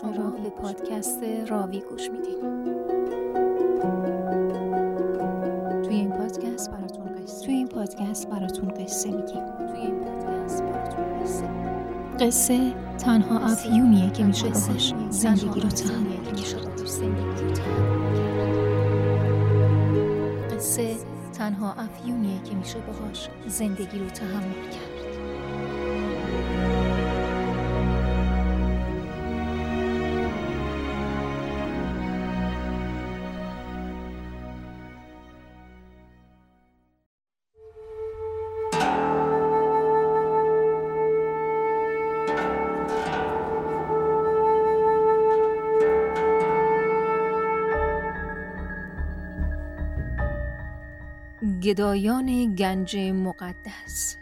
شما به پادکست راوی گوش میدین. توی این پادکست براتون قصه توی این پادکست براتون قصه میگیم. توی این پادکست براتون قصه قصه تنها افیونیه که میشه باهاش زندگی رو تحمل قصه تنها افیونیه که میشه باهاش زندگی رو تحمل کرد. گدایان گنج مقدس.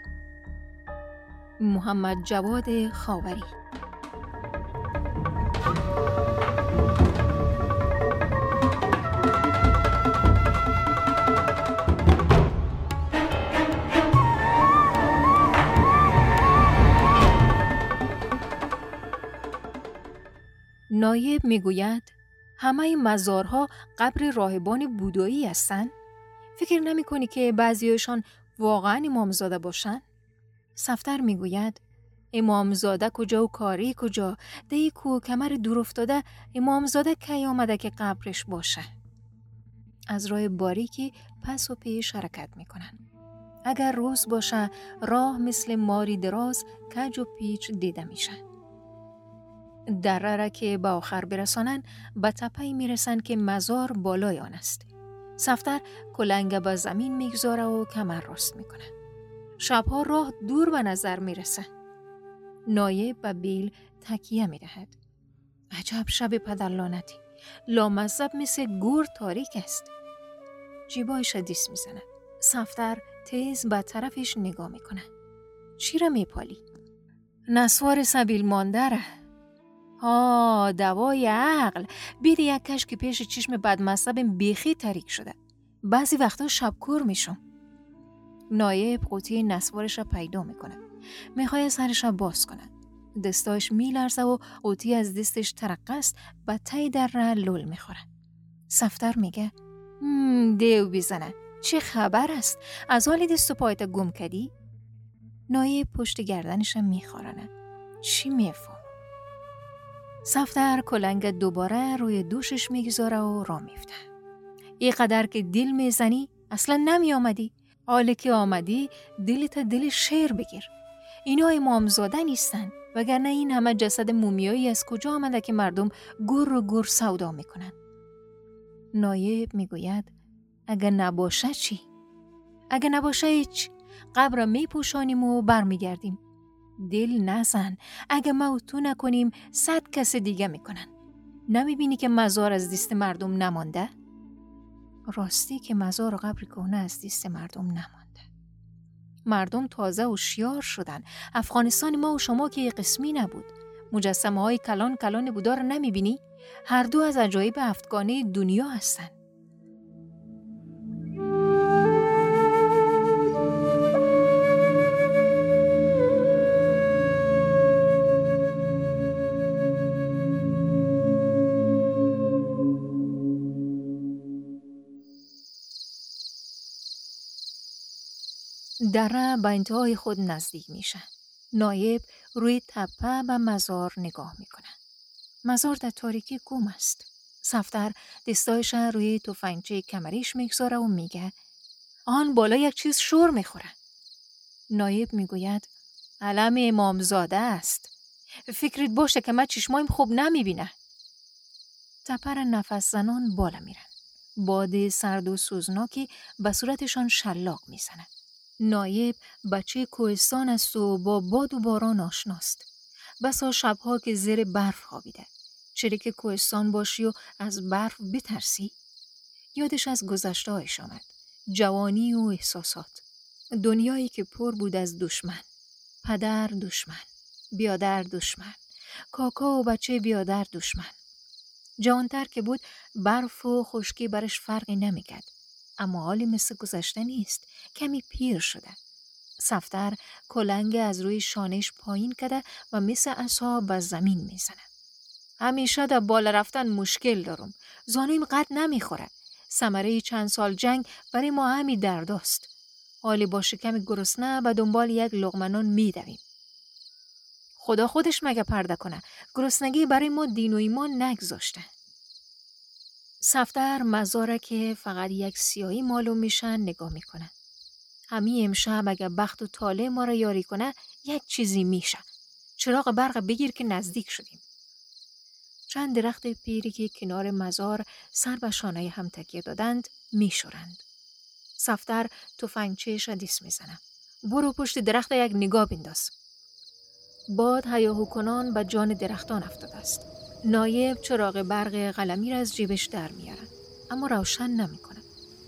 محمد جواد خاوری. نایب می‌گوید همه مزارها قبر راهبان بودایی هستند؟ فکر نمی کنی که بعضیشان واقعا امامزاده باشن؟ سفتر می‌گوید امامزاده کجا و کاری کجا؟ دی کو کمر دور افتاده امامزاده کی آمده که قبرش باشه؟ از راه باریکی پس و پیش حرکت می‌کنن. اگر روز باشه راه مثل ماری دراز کج و پیچ دیده میشه. در که به آخر برسانن به تپه می‌رسن که مزار بالای آن است. سفتر کلنگ به زمین می‌گذاره و کمر راست می‌کنه. شبها راه دور به نظر می‌رسه. نایب به بیل تکیه می‌دهد. عجب شب پدرلانتی. لامذب مثل گور تاریک است. جیبایش دیس می‌زند. سفتر تیز به طرفش نگاه می‌کنه. چی را میپالی؟ نسوار سبیل ماندره. آه دوای عقل. بیری یک کشک پیش چشم بدمصب بیخی تریک شده. بعضی وقتا شبکور میشم. نایب قوطی نسوارش را پیدا می‌کنه. می‌خوای سرش را باز کنه. دستاش میلرزه و قوطی از دستش ترقه است و تای در را لول می‌خوره. سفتر میگه دیو بیزنه. چه خبر است؟ از حال دست و پایت گم کردی؟ نایب پشت گردنش میخورنه چی میفهم؟ سفتر کلنگ دوباره روی دوشش می‌گذاره و را میفته. قدر که دل می‌زنی اصلا نمی آمدی. حالا که آمدی دلت دل شیر بگیر. اینا امامزاده نیستن وگرنه این همه جسد مومیایی از کجا آمده که مردم گر و گر سودا می‌کنن. نایب می‌گوید اگه نباشه چی؟ اگه نباشه هیچ قبر میپوشانیم و برمیگردیم. دل نزن اگه ما تو نکنیم صد کس دیگه می‌کنن نمی‌بینی که مزار از دیست مردم نمانده؟ راستی که مزار و قبر کهنه از دیست مردم نمانده مردم تازه و شیار شدن افغانستان ما و شما که قسمی نبود مجسمه های کلان کلان بودا رو نمی‌بینی؟ هر دو از عجایب هفتگانه دنیا هستند. دره به انتهای خود نزدیک میشه. نایب روی تپه و مزار نگاه می‌کنه. مزار در تاریکی گم است. سفتر دستایش روی تفنگچه کمریش می‌گذاره و میگه آن بالا یک چیز شور می‌خوره. نایب می‌گوید علم امامزاده است. فکرت باشه که من چشمایم خوب نمی‌بینه. تپر نفس زنان بالا میرن. باد سرد و سوزناکی به صورتشان شلاق می‌زند. نایب بچه کوهستان است و با باد و باران آشناست. بسا شبها که زیر برف خوابیده. شریک کوهستان باشی و از برف بترسی؟ یادش از گذشته آمد. جوانی و احساسات. دنیایی که پر بود از دشمن. پدر دشمن. بیادر دشمن. کاکا و بچه بیادر دشمن. جوانتر که بود برف و خشکی برش فرقی نمی‌کرد. اما حالی مثل گذشته نیست. کمی پیر شده. سفتر کلنگ از روی شانش پایین کرده و مثل اصا به زمین می‌زنه. همیشه در بالا رفتن مشکل دارم. زانویم قد نمی‌خوره. ثمره چند سال جنگ برای ما همی درداست. حالی با شکم گرسنه و دنبال یک لغمنان میدویم. خدا خودش مگه پرده کنه؟ گرسنگی برای ما دین و ایمان نگذاشته. صفدر مزاره که فقط یک سیایی معلوم میشن نگاه می‌کنه همی امشب اگه بخت و طالع ما را یاری کنه یک چیزی میشه چراغ برق بگیر که نزدیک شدیم. چند درخت پیری که کنار مزار سر به شانه هم تکیه دادند میشورند. صفدر تفنگچه شدیس می‌زنه. برو پشت درخت یک نگاه بنداز باد هیاهو کنان به جان درختان افتاده است. نایب چراغ برق قلمی را از جیبش در میارن اما روشن نمی‌کنه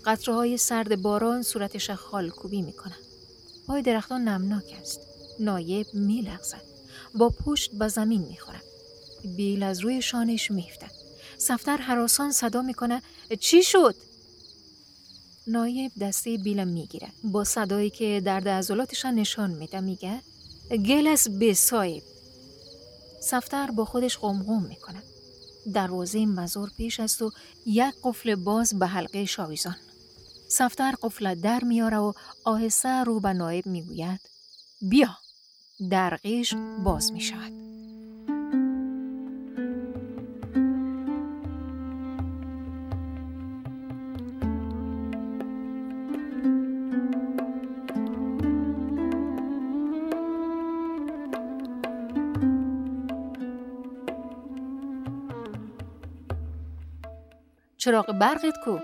قطره های سرد باران صورتش خالکوبی می‌کنه پای درختان نمناک است. نایب میلغزد با پشت به زمین می‌خوره بیل از روی شانش میفته سفتر حراسان صدا می‌کنه چی شد؟ نایب دسته بیلم می‌گیره. با صدایی که درد عضلاتش نشان میده میگه گلس به صاحب سفتر با خودش قمقم می‌کنه دروازه مزار پیش است و یک قفل باز به حلقه شاویزان. سفتر قفل در میاره و آهسته رو به نایب می‌گوید بیا درقیش باز می‌شود. چراغ برقت کو؟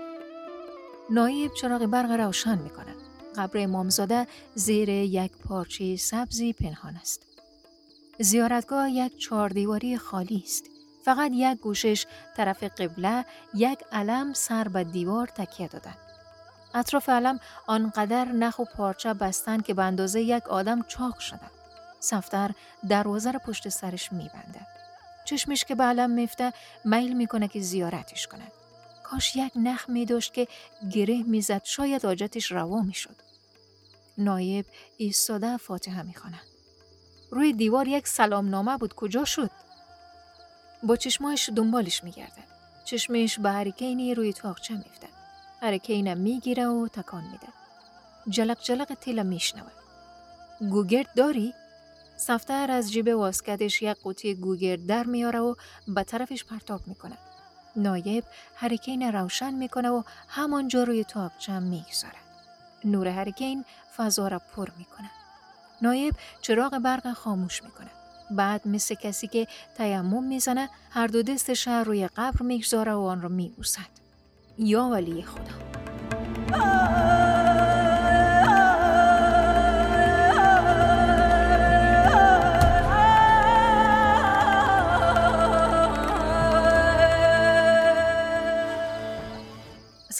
نایب چراغ برق روشن می‌کنه قبر امامزاده زیر یک پارچه سبزی پنهان است. زیارتگاه یک چهاردیواری خالی است. فقط یک گوشش طرف قبله یک علم سر به دیوار تکیه دادن. اطراف علم آنقدر نخ و پارچه بستن که به اندازه یک آدم چاق شدن. سفتر دروازه را پشت سرش میبنده چشمش که به علم میفته میل می‌کنه که زیارتش کنه کاش یک نخ می داشت که گره می‌زد شاید آجتش روا می شد. نایب ایستاده فاتحه می خانه. روی دیوار یک سلامنامه بود کجا شد؟ با چشمایش دنبالش می گرده. چشمش به هریکینی روی تاقچه میفته. هریکینم می‌گیره و تکان میده. جلق جلق تیل میشنوه. گوگرد داری؟ سفتر از جیب واسکتش یک قوطی گوگرد در میاره و به طرفش پرتاب می‌کنه. نایب هریکین روشن می‌کنه و همانجا روی تاقچم می‌گذاره. نور هریکین فضا را پر می‌کنه. نایب چراغ برق خاموش می‌کنه. بعد مثل کسی که تیمم می‌زنه هر دو دستش روی قبر می‌گذاره و آن را میبوسد. یا ولی خدا.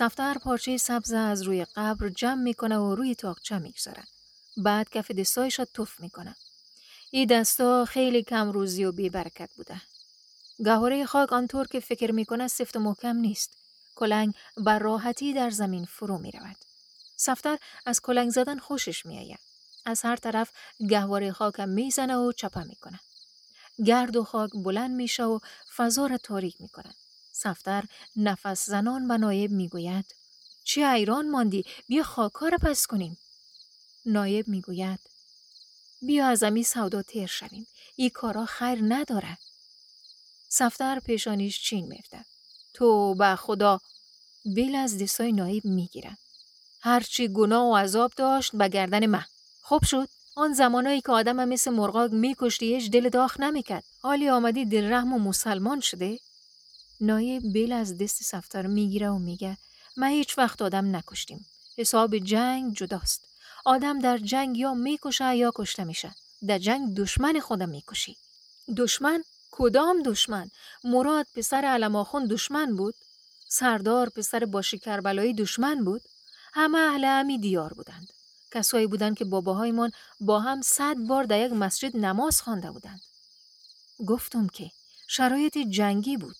سفتر پارچه سبز از روی قبر جمع می‌کنه و روی تاقچه می‌گذاره. بعد کف دستایش را توف می‌کنه. این دستا خیلی کم روزی و بی برکت بوده. گهواره خاک آنطور که فکر می‌کنه سفت و محکم نیست. کلنگ بر راحتی در زمین فرو می رود. سفتر از کلنگ زدن خوشش میآید. از هر طرف گهواره خاکم می‌زنه و چپه می‌کنه. گرد و خاک بلند میشه و فضا را تاریک می‌کنه. سفتر نفس زنان به نایب می‌گوید. چه ایران ماندی. بیا خاکا را پس کنیم. نایب می‌گوید. بیا از امی سودا تیر شویم. این کارا خیر نداره سفتر پیشانیش چین میفته تو به خدا. بیل از دستای نایب می‌گیره هرچی گناه و عذاب داشت به گردن من. خوب شد. آن زمانایی که آدم مثل مرغاگ میکشتی هیچ دل داخ نمی‌کرد. حالی آمدی دلرحم و مسلمان شده؟ نایب بیل از دست سفتر می‌گیره و میگه ما هیچ وقت آدم نکشتیم. حساب جنگ جداست. آدم در جنگ یا می‌کشه یا کشته میشه. در جنگ دشمن خودم می‌کشی. دشمن؟ کدام دشمن؟ مراد پسر علم آخون دشمن بود؟ سردار پسر باشی کربلایی دشمن بود؟ همه اهل همی دیار بودند. کسایی بودند که باباهایمان با هم صد بار در یک مسجد نماز خوانده بودند. گفتم که شرایط جنگی بود.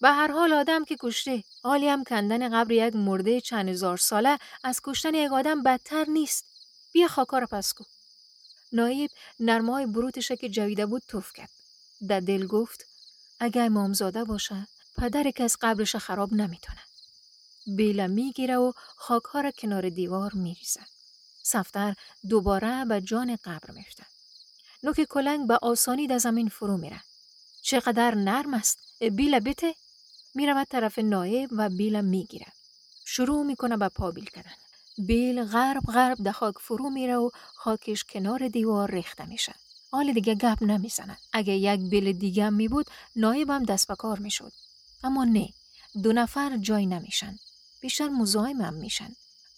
به هر حال آدم که کشته حالی هم کندن قبر یک مرده چند هزار ساله از کشتن یک آدم بدتر نیست بیا خاکا را پس کو نایب نرمای بروتش که جویده بود توف کرد در دل گفت اگر امامزاده باشه پدری که از قبرش خراب نمی‌تونه. بیله می‌گیره و خاکها را کنار دیوار میریزه. سفتر دوباره به جان قبر میفته. نوک کلنگ به آسانی در زمین فرو میره. چقدر نرم است. بیله بته می‌رود طرف نایب و بیل می‌گیره. شروع می‌کنه به پابیل کردن. بیل غرب غرب در خاک فرو میره و خاکش کنار دیوار ریخته میشه. حال دیگه گپ نمی‌زنن. اگه یک بیل دیگه می بود نایبم دست به کار می‌شد. اما نه دو نفر جای نمیشن. بیشتر مزاحم هم میشن.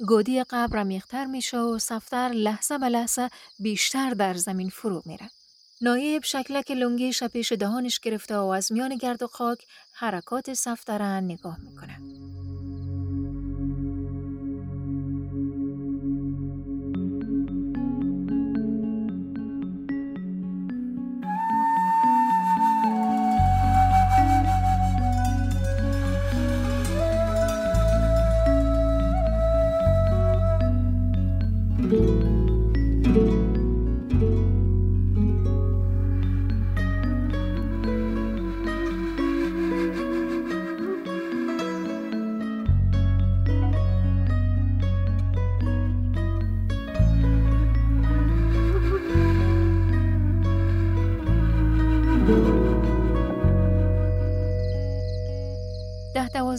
گودی قبر عمیقتر میشه و سفتر لحظه به لحظه بیشتر در زمین فرو میره. نایب شکلک لنگیش پیش دهانش گرفته و از میان گرد و خاک حرکات سفتره نگاه می‌کنه.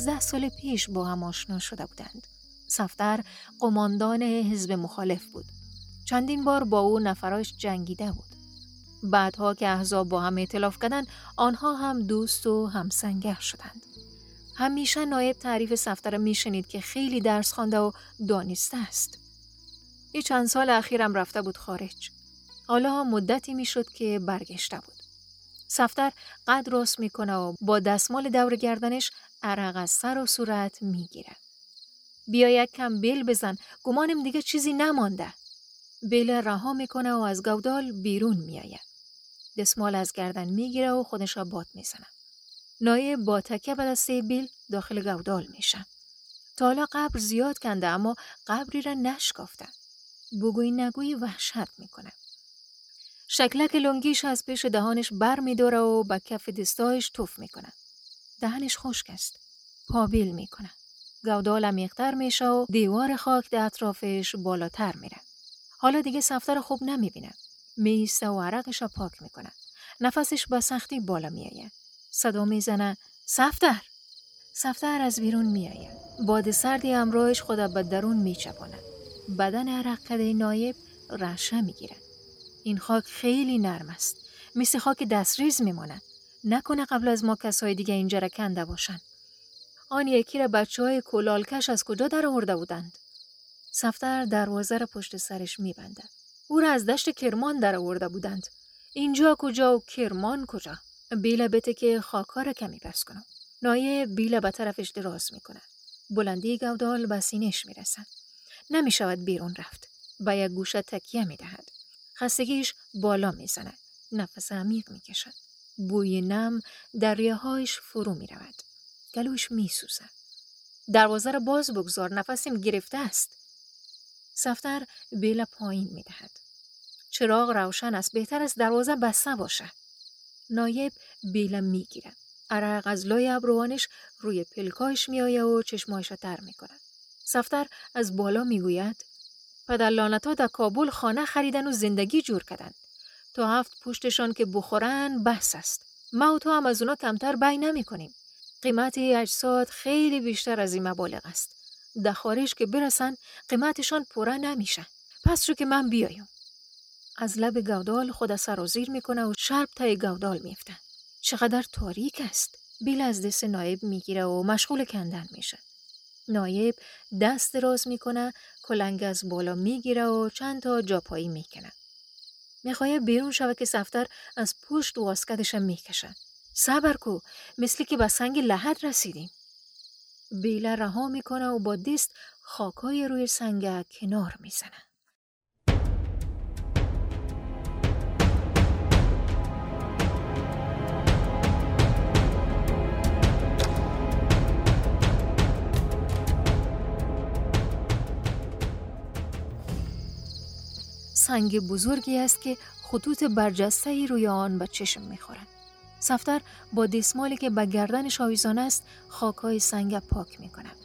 دوازده سال پیش با هم آشنا شده بودند. سفتر قماندان حزب مخالف بود. چندین بار با او نفراش جنگیده بود. بعدها که احزاب با هم اعتلاف کردند آنها هم دوست و همسنگر شدند. همیشه نایب تعریف سفتر میشنید که خیلی درس خوانده و دانسته است. یه چند سال اخیرم رفته بود خارج. حالا مدتی می‌شد که برگشته بود. سفتر قد راست می‌کنه و با دستمال دور گردنش عرق از سر و صورت می‌گیره. بیا یک کم بیل بزن گمانم دیگه چیزی نمانده. بیل رها می‌کنه و از گودال بیرون میآید. دستمال از گردن می‌گیره و خودش را باد می‌زنه. نایه با تکه به دسته بیل داخل گودال میشه. تا حالا قبر زیاد کنده اما قبری را نشکافته. بگوی نگوی وحشت می‌کنه. شکلک لنگیش از پیش دهانش بر میداره و با کف دستایش توف می‌کنه. دهنش خشک است. پابیل می‌کنه. گودال عمیقتر میشه و دیوار خاک در اطرافش بالاتر میره. حالا دیگه سفتر خوب نمی‌بینه. میسته و عرقش را پاک می‌کنه. نفسش با سختی بالا میآید. صدا می‌زنه سفتر سفتر از بیرون میآید. باد سردی همراهش خدا به درون میچپاند. بدن عرق کده نایب رشه می‌گیره. این خاک خیلی نرم است. مثل خاک دستریز میماند. نکنه قبل از ما کسای دیگه اینجا را کنده باشن. آن یکی را بچه های کلالکش از کجا در آورده بودند؟ سفتر دروازه را پشت سرش میبنده. او را از دشت کرمان در آورده بودند. اینجا کجا و کرمان کجا؟ بیله بته که خاکار کمی پس کنم. نایه بیله به طرفش دراز می‌کنه. بلندی گودال به سینش می‌رسد. نمی‌شود بیرون رفت. با یک گوشه تکیه می‌دهد. خستگیش بالا می‌زند. نفس عمیق می‌کشد. بوی نم در ریههایش فرو می رود. گلوش می سوزد. دروازه را باز بگذار نفسیم گرفته است. سفتر بیل پایین می دهد. چراغ روشن است بهتر است دروازه بسته باشد. نایب بیل می گیرد. عرق از لای ابروانش روی پلکایش می آید و چشمایش را تر می کند. سفتر از بالا می گوید پدر لانتا در کابل خانه خریدن و زندگی جور کردند. تا هفت پشتشان که بخورن بحث است. ما و تو هم از اونا کمتر بای نمی کنیم. قیمت اجساد خیلی بیشتر از این مبالغ است. در خارج که برسن قیمتشان پره نمیشه. پس رو که من بیایم. از لب گودال خود سرازیر می‌کنه و شرب تای گودال میفته. چقدر تاریک است. بیل از دست نایب می‌گیره و مشغول کندن میشه. نایب دست دراز می‌کنه کلنگ از بالا می‌گیره و چند تا جاپایی می‌کنه. می‌خواید بیرون شود که سفتر از پشت واسکدش می‌کشد. صبر کو مثل که به سنگ لحد رسیدیم. بیله رها می‌کنه و با دست خاکای روی سنگ کنار می‌زنه. سنگ بزرگی است که خطوط برجسته روی آن به چشم می‌خورند. سفتر با دستمالی که به گردنش آویزان است خاکای سنگ پاک می کند.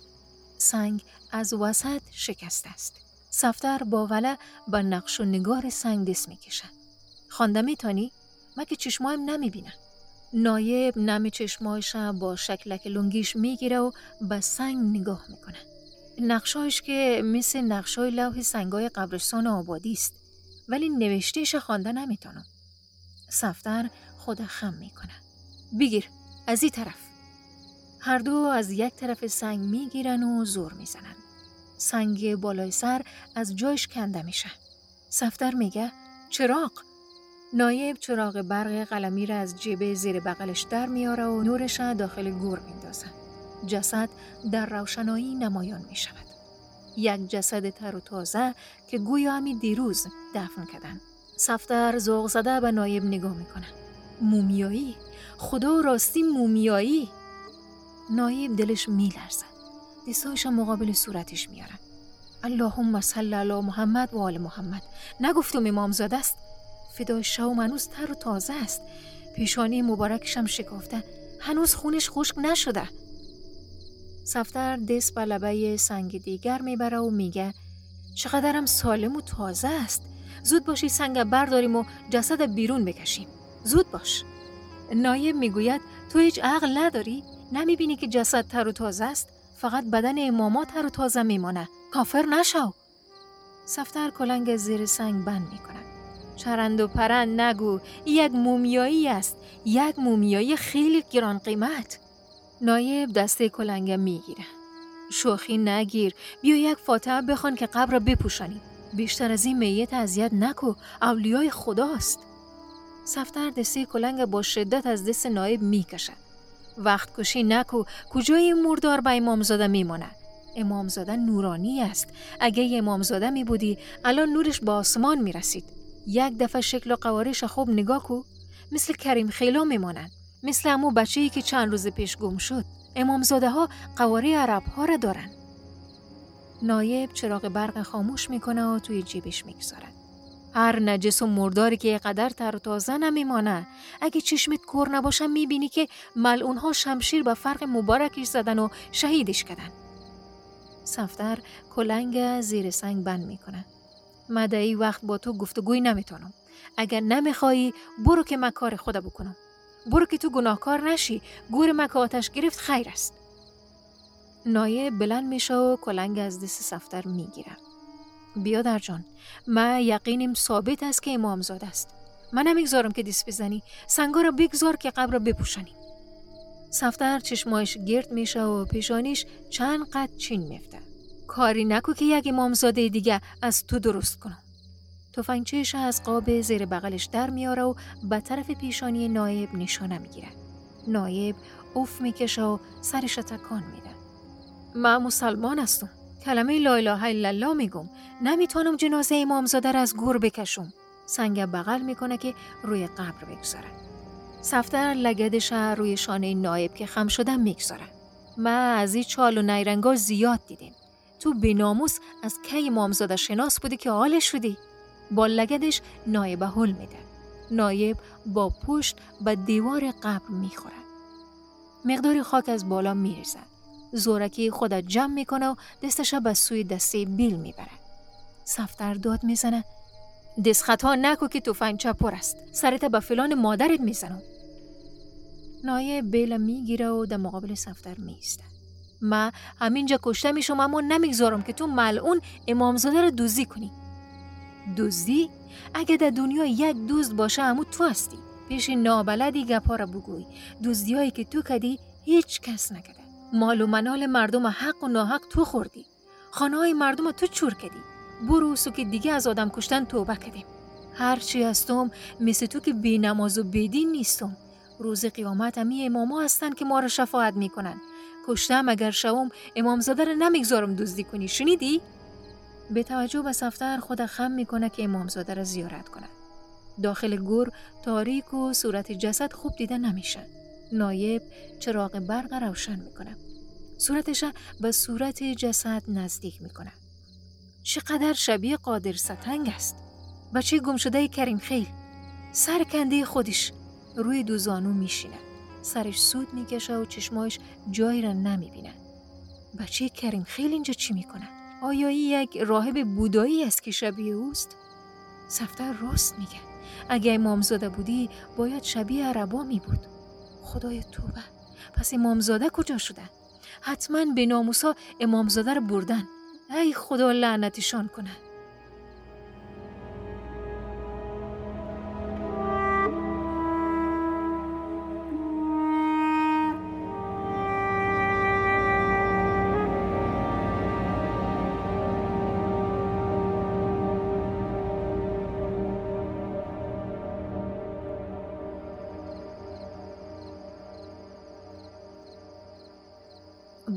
سنگ از وسط شکسته است. سفتر با وله به نقش و نگار سنگ دست می کشن. خانده می تانی؟ که چشمایم نمی بینن. نایب نم چشمایش با شکلک لنگیش می‌گیره و به سنگ نگاه می‌کنه. نقشایش که مثل نقشای لوح سنگای قبرستان آبادی است ولی نوشتهش خوانده نمی‌تونم. سفتر خود خم می‌کنه. بگیر از این طرف. هر دو از یک طرف سنگ می‌گیرن و زور می‌زنن. سنگ بالای سر از جایش کنده میشه. سفتر میگه چراغ نایب چراغ برق قلمی را از جیب زیر بغلش در میاره و نورش داخل گور میندازه. جسد در روشنایی نمایان می شود. یک جسد تر و تازه که گویا همی دیروز دفن کردن. سفتر زوغ زده به نایب نگاه می‌کنه. مومیایی؟ خدا راستی مومیایی؟ نایب دلش میلرزه. دستایش مقابل صورتش میارن. اللهم صل علی محمد و آل محمد. نگفتم امام زاده است؟ فدای شاو هنوز تر و تازه است پیشانی مبارکشم شکافته هنوز خونش خشک نشده سفتر دست به لبه سنگ دیگر می‌بره و میگه چقدرم سالم و تازه است. زود باشی سنگ برداریم و جسد بیرون بکشیم. زود باش. نایب می‌گوید تو هیچ عقل نداری؟ نمی‌بینی که جسد تر و تازه است؟ فقط بدن اماما تر و تازه میمانه. کافر نشو. سفتر کلنگ زیر سنگ بند می‌کنه چرند و پرند نگو. یک مومیایی است. یک مومیایی خیلی گران قیمت. نایب دسته کلنگ می‌گیره. شوخی نگیر. بیا یک فاتحه بخوان که قبر را بپوشانیم. بیشتر از این میت اذیت نکو. اولیای خداست. سفتر دسته کلنگ با شدت از دست نایب می‌کشد وقت کشی نکو. کجای مردار به امامزاده میماند امامزاده نورانی است. اگه امامزاده می بودی الان نورش با آسمان می رسید یک دفعه شکل و قوارش خوب نگاه کو. مثل کریم خیلا میمانند. مثل امو بچه ای که چند روز پیش گم شد. امامزاده ها قواره عرب ها را دارن. نایب چراغ برق خاموش می‌کنه و توی جیبش می‌گذارد. هر نجس و مرداری که قدر تر و تازه نمیمانه. اگه چشمت کور نباشه می‌بینی که ملعون ها شمشیر به فرق مبارکش زدن و شهیدش کردن. سفتر کلنگ زیر سنگ بند می‌کنه. مدعی وقت با تو گفتگوی نمی‌تونم. اگر نمیخوایی برو که من کار خدا بکنم. برو که تو گناهکار نشی. گور مک آتش گرفت خیر است. نایه بلند میشه و کلنگ از دست سفتر می‌گیره. بیا جان. من یقینیم ثابت است که امامزاده است. من نمی‌گذارم که دست بزنی. سنگا را بگذار که قبر را بپوشانی. سفتر چشمایش گرد میشه و پیشانیش چند قد چین میفته. کاری نکو که یک امامزاده دیگه از تو درست کنم. تفنگچهش از قاب زیر بغلش در میاره و به طرف پیشانی نایب نشانه می‌گیره. نایب اوف می‌کشه و سرش تکان میده. من مسلمان هستم. کلمه لا اله الا الله میگم. نمی‌تونم جنازه امامزاده را از گور بکشم. سنگ بغل می‌کنه که روی قبر بگذاره. سفتر لگدش روی شانه نایب که خم شده می‌گذاره. من از این چال و نیرنگا زیاد دیدیم. تو بیناموس از کی مامزاده شناس بودی که حالش شدی با لگدش نایب حل میده. نایب با پشت به دیوار قبر می‌خوره. مقدار خاک از بالا میریزد زورکی خودت جمع می‌کنه و دستش به سوی دسته بیل می‌بره. سفتر داد می‌زنه. دست خطا نکو که توفنگ چپر است. سرت به فلان مادرت می‌زنم. نایب بیل می‌گیره و در مقابل سفتر میسته ما همینجا کشته میشم اما نمی‌گذارم که تو ملعون امامزاده رو دوزی کنی. دوزی؟ اگه در دنیا یک دوست باشه امو تو هستی. پیش نابلدی گپا را بگوی. هایی که تو کدی هیچ کس نکده. مال و منال مردم حق و ناحق تو خوردی. خانه های مردم تو چور کدی. برو سو که دیگه از آدم کشتن توبه کدیم. هرچی هستم مثل تو که بی نماز و بیدین نیستم. روز قیامت همی اماما هستن که ما را شفاعت می‌کنن. کشتم اگر شوم امامزاده رو نمی‌گذارم دزدی کنی. شنیدی؟ به توجه به سفتر خود خم می‌کنه که امامزاده را زیارت کنه. داخل گور تاریک و صورت جسد خوب دیده نمیشه. نایب چراغ برق روشن می‌کنه. صورتش به صورت جسد نزدیک می‌کنه. چقدر شبیه قادر ستنگ است. بچه گم شده کریم خیل. سر کنده خودش. روی دو زانو میشینه سرش سود می‌کشه و چشمایش جایی را نمی‌بینه بچه کریم خیلی اینجا چی می‌کنه؟ آیا این یک راهب بودایی است که شبیه اوست؟ سفتر راست میگه. اگه امامزاده بودی باید شبیه عربا می بود خدای توبه. پس امامزاده کجا شده؟ حتما به ناموسا امامزاده رو بردن. ای خدا لعنتشان کنه.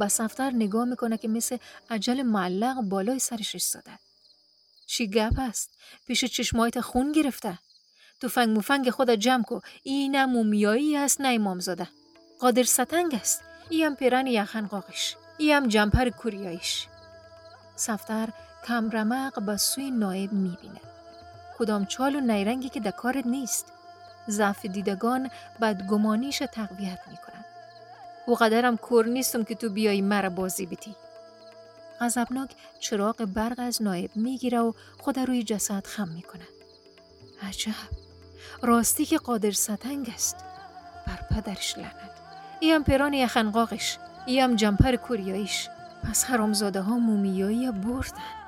سفتر نگاه می‌کنه که مثل عجل معلق بالای سرش ایستاده. چی گپ است؟ پیش چشمایت خون گرفته. فنگ مفنگ خود جمع کو. این مومیایی است نه امام زاده. قادر ستنگ است. ایم پیرن یخن قاقش. ایم جمپر کوریایش. سفتر کمرمق به سوی نایب می‌بینه. کدام چال و نیرنگی که دکارت نیست. ضعف دیدگان بدگمانیش تقویت می‌کنه. و قدرم کور نیستم که تو بیای مرا بازی بیتی. غضبناک چراغ برق از نایب می‌گیره و خود روی جسد خم می‌کنه. عجب. راستی که قادر ستنگ است. بر پدرش لعنت. ایم پیران یخنقاقش. ایم جمپر کوریاییش. پس حرامزاده ها مومیایی بردن؟